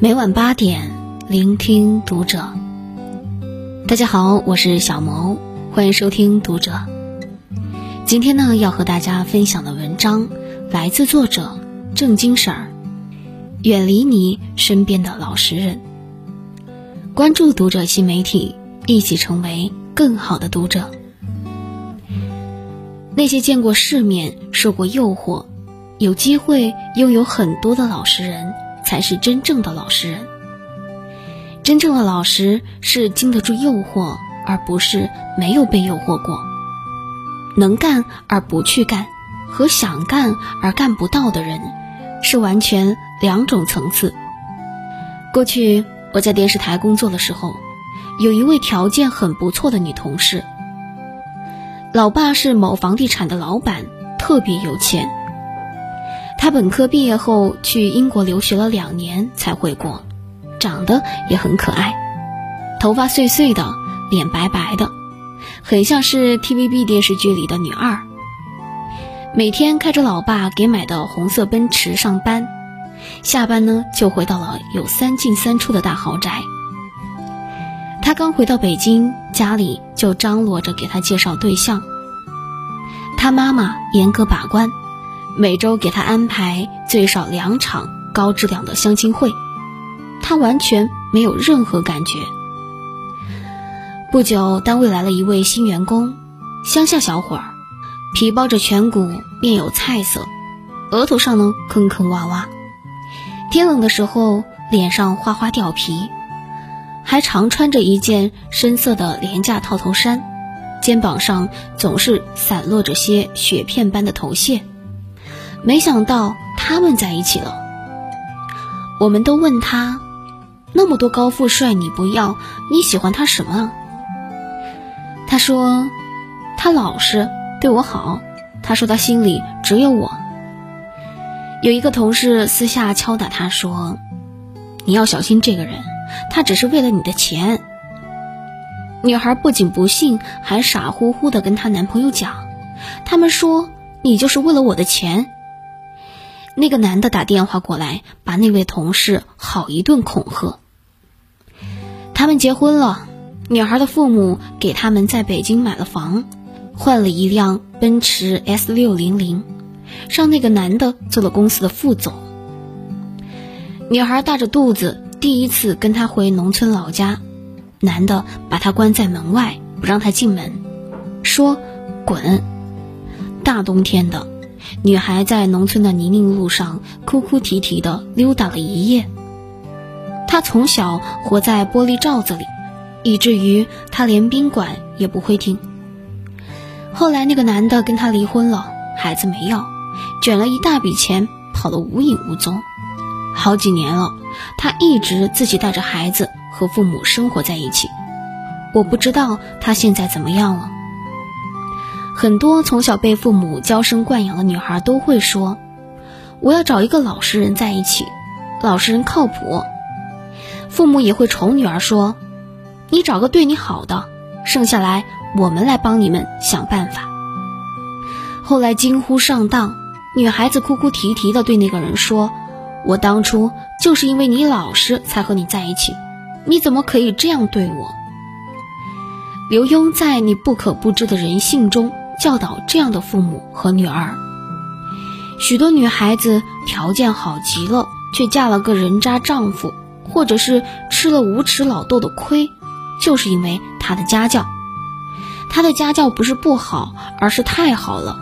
每晚八点，聆听读者。大家好，我是小萌，欢迎收听读者。今天呢，要和大家分享的文章来自作者郑金婶儿。远离你身边的老实人。关注读者新媒体，一起成为更好的读者。那些见过世面、受过诱惑、有机会拥有很多的老实人，才是真正的老实人。真正的老实是经得住诱惑，而不是没有被诱惑过。能干而不去干，和想干而干不到的人，是完全两种层次。过去我在电视台工作的时候，有一位条件很不错的女同事。老爸是某房地产的老板，特别有钱。他本科毕业后去英国留学了两年才回国，长得也很可爱，头发碎碎的，脸白白的，很像是 TVB 电视剧里的女二。每天开着老爸给买的红色奔驰上班，下班呢就回到了有三进三出的大豪宅。他刚回到北京，家里就张罗着给他介绍对象。他妈妈严格把关，每周给他安排最少两场高质量的相亲会，他完全没有任何感觉。不久，单位来了一位新员工，乡下小伙儿，皮包着颧骨，面有菜色，额头上呢坑坑洼洼，天冷的时候脸上花花掉皮。还常穿着一件深色的廉价套头衫，肩膀上总是散落着些雪片般的头屑。没想到他们在一起了。我们都问他，那么多高富帅你不要，你喜欢他什么？他说，他老实，对我好。他说他心里只有我。有一个同事私下敲打他说，你要小心这个人。他只是为了你的钱。女孩不仅不信，还傻乎乎的跟她男朋友讲：“他们说你就是为了我的钱。”那个男的打电话过来，把那位同事好一顿恐吓。他们结婚了，女孩的父母给他们在北京买了房，换了一辆奔驰 S 六零零，让那个男的做了公司的副总。女孩大着肚子。第一次跟他回农村老家，男的把她关在门外，不让她进门，说：“滚！”大冬天的，女孩在农村的泥泞路上哭哭啼啼的溜达了一夜。她从小活在玻璃罩子里，以至于她连宾馆也不会订。后来那个男的跟她离婚了，孩子没要，卷了一大笔钱，跑得无影无踪。好几年了，他一直自己带着孩子和父母生活在一起。我不知道他现在怎么样了。很多从小被父母娇生惯养的女孩都会说：“我要找一个老实人在一起，老实人靠谱。”父母也会宠女儿说：“你找个对你好的，剩下来我们来帮你们想办法。”后来惊呼上当，女孩子哭哭啼啼的对那个人说。我当初就是因为你老实才和你在一起，你怎么可以这样对我？刘墉在《你不可不知的人性》中教导这样的父母和女儿：许多女孩子条件好极了，却嫁了个人渣丈夫，或者是吃了无耻老豆的亏，就是因为他的家教。他的家教不是不好，而是太好了，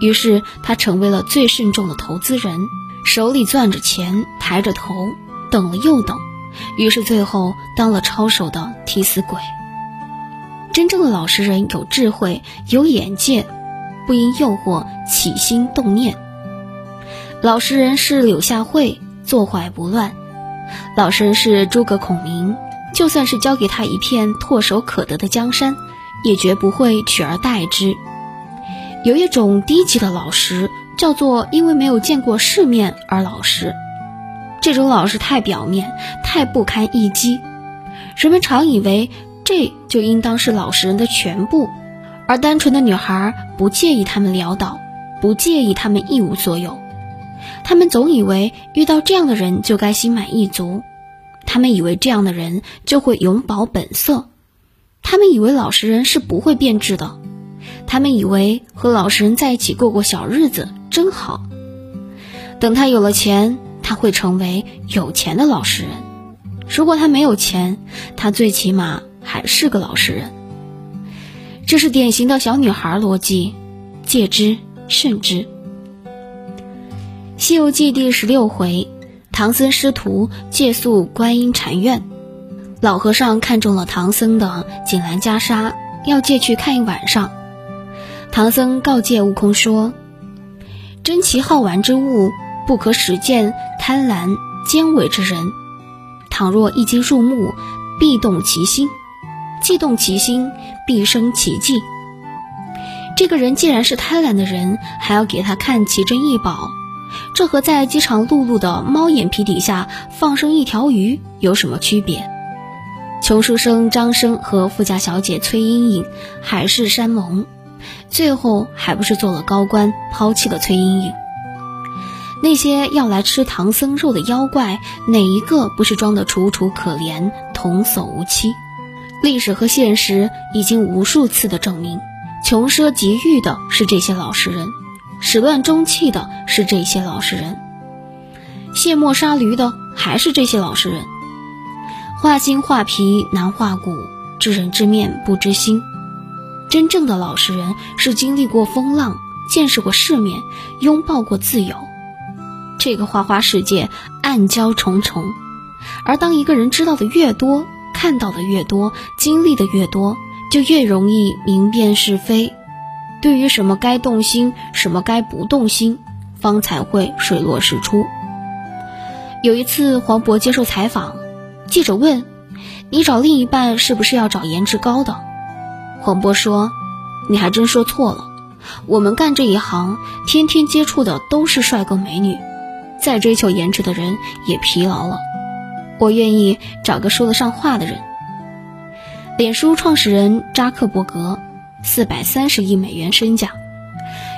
于是他成为了最慎重的投资人。手里攥着钱，抬着头，等了又等，于是最后当了抄手的替死鬼。真正的老实人有智慧，有眼界，不因诱惑起心动念。老实人是柳下惠，坐怀不乱；老实人是诸葛孔明，就算是交给他一片唾手可得的江山，也绝不会取而代之。有一种低级的老实。叫做因为没有见过世面而老实，这种老实太表面，太不堪一击。人们常以为这就应当是老实人的全部，而单纯的女孩不介意他们潦倒，不介意他们一无所有。他们总以为遇到这样的人就该心满意足，他们以为这样的人就会永葆本色，他们以为老实人是不会变质的，他们以为和老实人在一起过过小日子真好。等他有了钱，他会成为有钱的老实人；如果他没有钱，他最起码还是个老实人。这是典型的小女孩逻辑，戒之慎之。《西游记》第十六回，唐僧师徒借宿观音禅院，老和尚看中了唐僧的锦兰袈裟，要借去看一晚上。唐僧告诫悟空说：“珍奇好玩之物。”不可使见贪婪奸伪之人，倘若一经入目，必动其心；既动其心，必生奇迹。这个人既然是贪婪的人，还要给他看奇珍异宝，这和在饥肠辘辘的猫眼皮底下放生一条鱼有什么区别？穷书生张生和富家小姐崔莺莺海誓山盟，最后还不是做了高官，抛弃了崔莺莺？那些要来吃唐僧肉的妖怪，哪一个不是装得楚楚可怜、童叟无欺？历史和现实已经无数次的证明，穷奢极欲的是这些老实人，始乱终弃的是这些老实人，卸磨杀驴的还是这些老实人。画心画皮难画骨，知人知面不知心。真正的老实人是经历过风浪，见识过世面，拥抱过自由。这个花花世界暗礁重重，而当一个人知道的越多，看到的越多，经历的越多，就越容易明辨是非。对于什么该动心，什么该不动心，方才会水落石出。有一次，黄渤接受采访，记者问：“你找另一半是不是要找颜值高的？”黄渤说：“你还真说错了，我们干这一行，天天接触的都是帅哥美女。”再追求颜值的人也疲劳了，我愿意找个说得上话的人。脸书创始人扎克伯格，四百三十亿美元身价，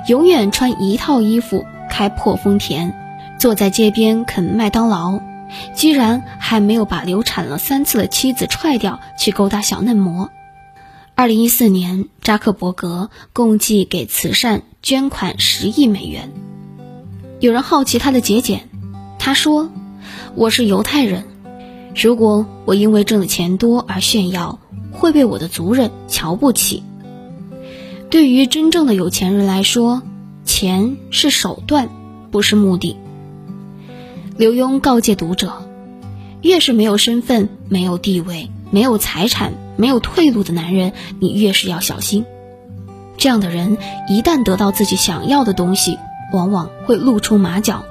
永远穿一套衣服，开破丰田，坐在街边啃麦当劳，居然还没有把流产了三次的妻子踹掉去勾搭小嫩模。二零一四年，扎克伯格共计给慈善捐款十亿美元。有人好奇他的节俭，他说：“我是犹太人，如果我因为挣的钱多而炫耀，会被我的族人瞧不起。对于真正的有钱人来说，钱是手段，不是目的。”刘墉告诫读者：越是没有身份、没有地位、没有财产、没有退路的男人，你越是要小心。这样的人一旦得到自己想要的东西，往往会露出马脚，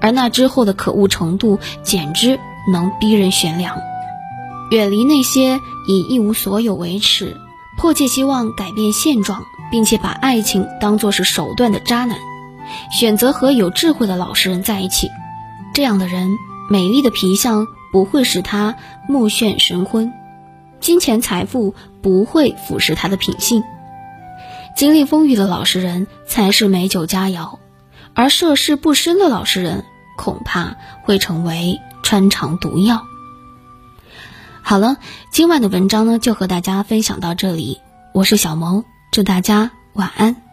而那之后的可恶程度简直能逼人悬梁。远离那些以一无所有为耻、迫切希望改变现状，并且把爱情当作是手段的渣男，选择和有智慧的老实人在一起。这样的人，美丽的皮相不会使他目眩神昏，金钱财富不会腐蚀他的品性。经历风雨的老实人才是美酒佳肴，而涉世不深的老实人恐怕会成为穿肠毒药。好了，今晚的文章呢就和大家分享到这里，我是小萌，祝大家晚安。